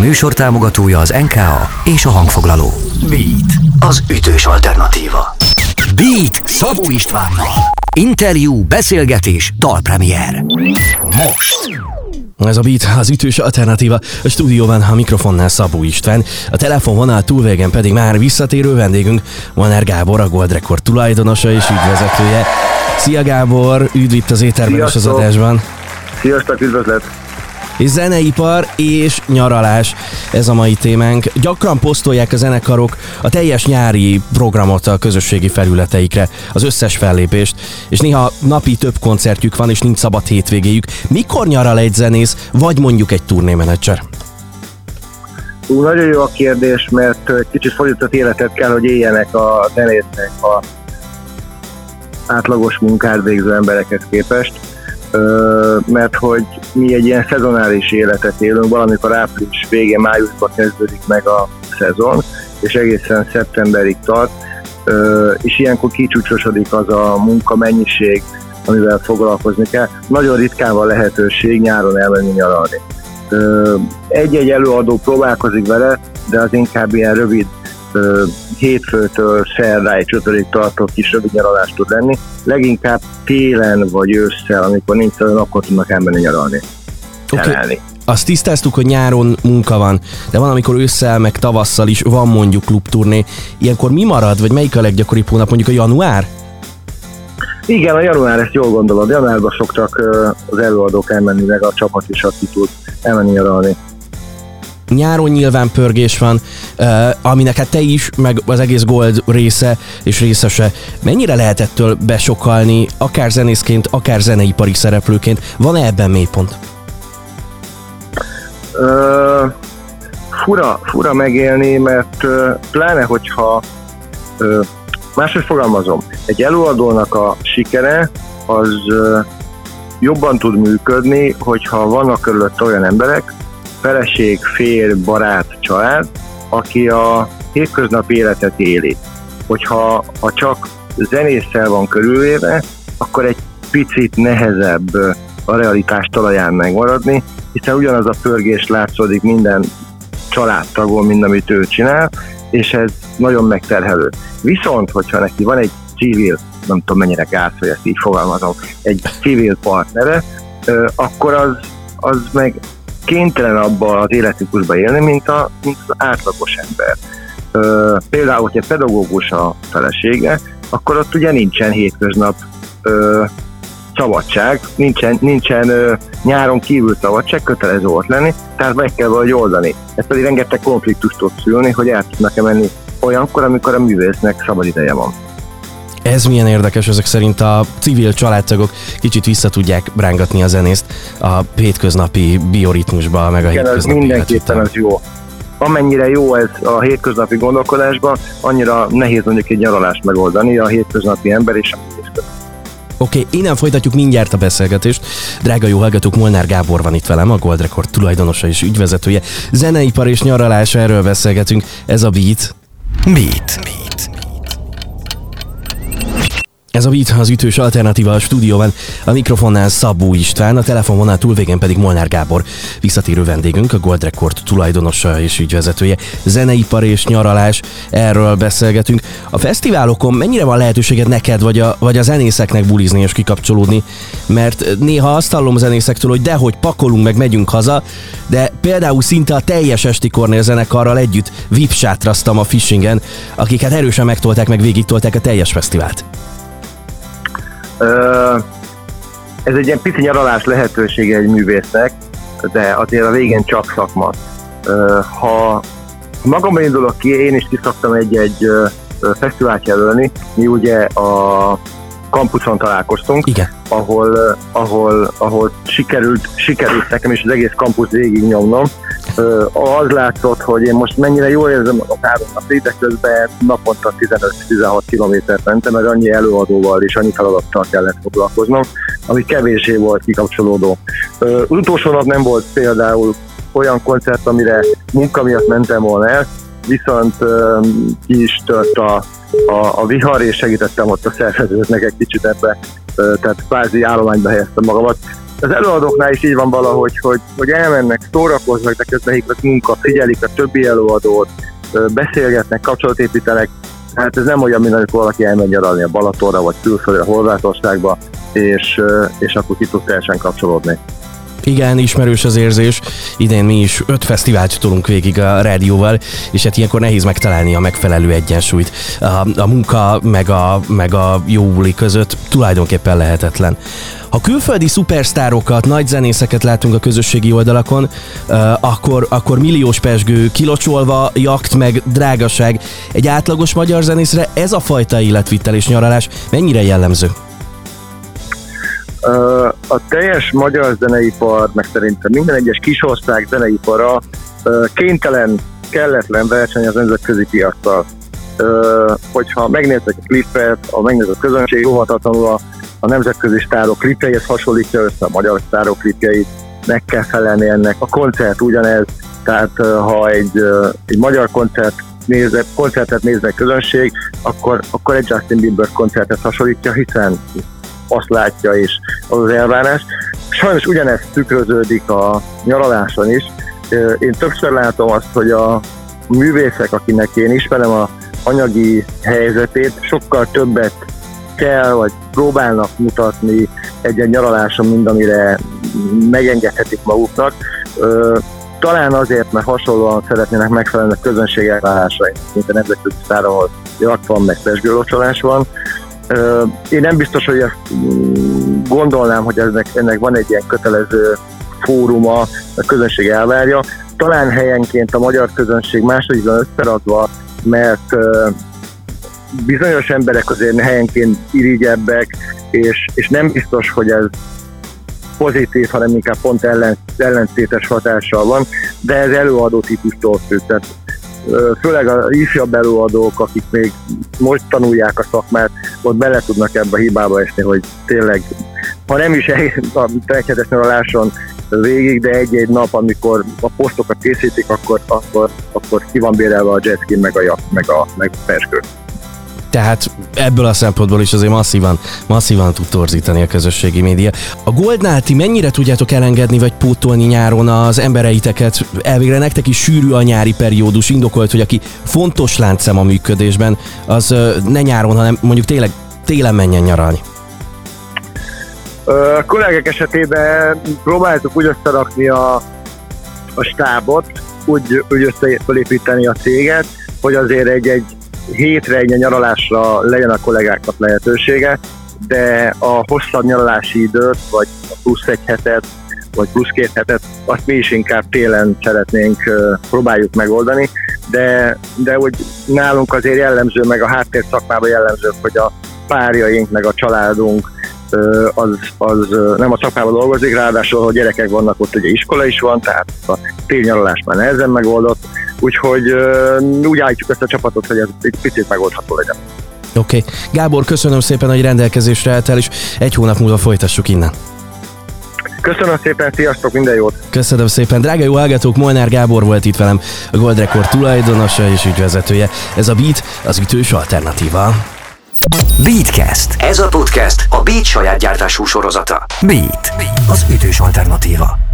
műsor támogatója az NKA és a hangfoglaló. Beat, az ütős alternatíva. Beat Szabó Istvánnal. Interjú, beszélgetés, dalpremier. Most! Ez a Beat, az ütős alternatíva. A stúdióban a mikrofonnál Szabó István, a telefonvonal túlvégen pedig már visszatérő vendégünk, Vaner Gábor, a Gold Record tulajdonosa és ügyvezetője. Szia Gábor, üdv itt az éterben és az adásban. Sziasztok, üdvözlet! És zeneipar és nyaralás. Ez a mai témánk. Gyakran posztolják a zenekarok a teljes nyári programot a közösségi felületeikre, az összes fellépést, és néha napi több koncertjük van, és nincs szabad hétvégéjük. Mikor nyaral egy zenész, vagy mondjuk egy turnémenedzser? Ú, nagyon jó a kérdés, mert kicsit fordított életet kell, hogy éljenek a zenészek a átlagos munkát végző emberekhez képest mert hogy mi egy ilyen szezonális életet élünk, valamikor április végén, májusban kezdődik meg a szezon, és egészen szeptemberig tart, és ilyenkor kicsúcsosodik az a munkamennyiség, amivel foglalkozni kell. Nagyon ritkán van lehetőség nyáron elmenni nyaralni. Egy-egy előadó próbálkozik vele, de az inkább ilyen rövid hétfőtől szerdáig, csütörtökig tartó kis rövid nyaralást tud lenni. Leginkább télen vagy ősszel, amikor nincs olyan, akkor tudnak elmenni nyaralni. Okay. Azt tisztáztuk, hogy nyáron munka van, de van, amikor ősszel, meg tavasszal is van mondjuk klubturné. Ilyenkor mi marad, vagy melyik a leggyakoribb hónap, mondjuk a január? Igen, a január, ezt jól gondolod. Januárban szoktak az előadók elmenni, meg a csapat is, aki tud elmenni nyaralni nyáron nyilván pörgés van, aminek hát te is, meg az egész Gold része és részese. Mennyire lehet ettől besokalni, akár zenészként, akár zeneipari szereplőként? Van-e ebben mélypont? Uh, fura, fura megélni, mert uh, pláne, hogyha uh, máshogy fogalmazom, egy előadónak a sikere az uh, jobban tud működni, hogyha vannak körülött olyan emberek, feleség, fér, barát, család, aki a hétköznapi életet éli. Hogyha ha csak zenésszel van körülvéve, akkor egy picit nehezebb a realitás talaján megmaradni, hiszen ugyanaz a pörgés látszódik minden családtagon, mind amit ő csinál, és ez nagyon megterhelő. Viszont, hogyha neki van egy civil, nem tudom mennyire gáz, hogy ezt így fogalmazom, egy civil partnere, akkor az, az meg kénytelen abban az életciklusban élni, mint, a, mint az átlagos ember. Ö, például, hogyha pedagógus a felesége, akkor ott ugye nincsen hétköznap ö, szabadság, nincsen, nincsen ö, nyáron kívül szabadság, kötelező ott lenni, tehát meg kell valahogy oldani. Ez pedig rengeteg konfliktust tud szülni, hogy el tudnak-e menni olyankor, amikor a művésznek szabad ideje van. Ez milyen érdekes, ezek szerint a civil családtagok kicsit vissza tudják rángatni a zenészt a hétköznapi bioritmusba, meg a Igen, hétköznapi ez mindenképpen az jó. Amennyire jó ez a hétköznapi gondolkodásban, annyira nehéz mondjuk egy nyaralást megoldani a hétköznapi ember és a Oké, okay, innen folytatjuk mindjárt a beszélgetést. Drága jó hallgatók, Molnár Gábor van itt velem, a Gold Record tulajdonosa és ügyvezetője. Zeneipar és nyaralás, erről beszélgetünk. Ez a Beat. Beat. Beat. Ez a Beat az ütős alternatíva a stúdióban, a mikrofonnál Szabó István, a telefonvonal túlvégén pedig Molnár Gábor, visszatérő vendégünk, a Gold Record tulajdonosa és ügyvezetője. Zeneipar és nyaralás, erről beszélgetünk. A fesztiválokon mennyire van lehetőséged neked, vagy a, vagy a zenészeknek bulizni és kikapcsolódni? Mert néha azt hallom zenészektől, hogy dehogy pakolunk, meg megyünk haza, de például szinte a teljes esti Kornél zenekarral együtt VIP a Fishingen, akik hát erősen megtolták, meg végigtolták a teljes fesztivált. Ez egy ilyen pici nyaralás lehetősége egy művésznek, de azért a végén csak szakma. Ha magamban indulok ki, én is kiszoktam egy-egy fesztivált jelölni. Mi ugye a kampuszon találkoztunk, Igen. ahol, ahol, ahol sikerült, sikerült nekem is az egész kampusz végig nyomnom, az látszott, hogy én most mennyire jól érzem a három nap de közben naponta 15-16 kilométert mentem, mert annyi előadóval és annyi feladattal kellett foglalkoznom, ami kevésé volt kikapcsolódó. Az utolsó nap nem volt például olyan koncert, amire munka miatt mentem volna el, viszont ki is tört a, a, a vihar, és segítettem ott a szervezőknek egy kicsit ebbe, tehát kvázi állományba helyeztem magamat. Az előadóknál is így van valahogy, hogy, hogy elmennek, szórakoznak, de közben a munka, figyelik a többi előadót, beszélgetnek, kapcsolatépítenek, Hát ez nem olyan, mint amikor valaki elmegy nyaralni a Balatonra, vagy külföldre, Horvátországba, és, és akkor ki tud teljesen kapcsolódni. Igen, ismerős az érzés. Idén mi is öt fesztivált tudunk végig a rádióval, és hát ilyenkor nehéz megtalálni a megfelelő egyensúlyt. A, a munka meg a, meg a jó között tulajdonképpen lehetetlen. Ha külföldi szupersztárokat, nagy zenészeket látunk a közösségi oldalakon, akkor, akkor milliós pesgő, kilocsolva, jakt meg drágaság. Egy átlagos magyar zenészre ez a fajta életvitel és nyaralás mennyire jellemző? A teljes magyar zeneipar, meg szerintem minden egyes kisország zeneipara kénytelen, kelletlen verseny az nemzetközi piacsal. Hogyha megnézek a klipet, a közönség, óhatatlanul a, a nemzetközi sztárok klipjeihez hasonlítja össze a magyar sztárok klipjeit, meg kell felelni ennek. A koncert ugyanez, tehát ha egy, egy magyar koncert nézve, koncertet nézve közönség, akkor, akkor egy Justin Bieber koncertet hasonlítja, hiszen azt látja és az az elvárás. Sajnos ugyanezt tükröződik a nyaraláson is. Én többször látom azt, hogy a művészek, akinek én ismerem a anyagi helyzetét, sokkal többet kell, vagy próbálnak mutatni egy-egy nyaraláson, mint amire megengedhetik maguknak. Talán azért, mert hasonlóan szeretnének megfelelni a közönség elvárásai, mint a nemzetközi szárahol jakt van, meg van. Én nem biztos, hogy ezt gondolnám, hogy ennek, ennek van egy ilyen kötelező fóruma, a közönség elvárja. Talán helyenként a magyar közönség másodikban összeradva, mert bizonyos emberek azért helyenként irigyebbek, és, és nem biztos, hogy ez pozitív, hanem inkább pont ellen, ellentétes hatással van, de ez előadó típustól függ. Tehát főleg a ifjabb előadók, akik még most tanulják a szakmát, ott bele tudnak ebbe a hibába esni, hogy tényleg, ha nem is a trekedes nyaraláson végig, de egy-egy nap, amikor a posztokat készítik, akkor, akkor, akkor ki van bérelve a jetski, meg a jak, meg a, meg a perskő. Tehát ebből a szempontból is azért masszívan, masszívan tud torzítani a közösségi média. A Goldnál ti mennyire tudjátok elengedni vagy pótolni nyáron az embereiteket? Elvégre nektek is sűrű a nyári periódus, indokolt, hogy aki fontos láncem a működésben, az ne nyáron, hanem mondjuk tényleg télen menjen nyaralni. A kollégek esetében próbáltuk úgy összerakni a, a stábot, úgy, úgy összeépíteni a céget, hogy azért egy, egy hétre egy nyaralásra legyen a kollégáknak lehetősége, de a hosszabb nyaralási időt, vagy a plusz egy hetet, vagy plusz két hetet, azt mi is inkább télen szeretnénk, próbáljuk megoldani, de, de hogy nálunk azért jellemző, meg a háttér szakmában jellemző, hogy a párjaink, meg a családunk az, az nem a szakmában dolgozik, ráadásul, hogy gyerekek vannak, ott ugye iskola is van, tehát a télnyaralás már nehezen megoldott, úgyhogy úgy állítjuk ezt a csapatot, hogy ez egy picit megoldható legyen. Oké. Okay. Gábor, köszönöm szépen, hogy rendelkezésre álltál, és egy hónap múlva folytassuk innen. Köszönöm szépen, sziasztok, minden jót! Köszönöm szépen, drága jó hallgatók, Molnár Gábor volt itt velem, a Gold Record tulajdonosa és ügyvezetője. Ez a Beat, az ütős alternatíva. Beatcast. Ez a podcast a Beat saját gyártású sorozata. Beat, az ütős alternatíva.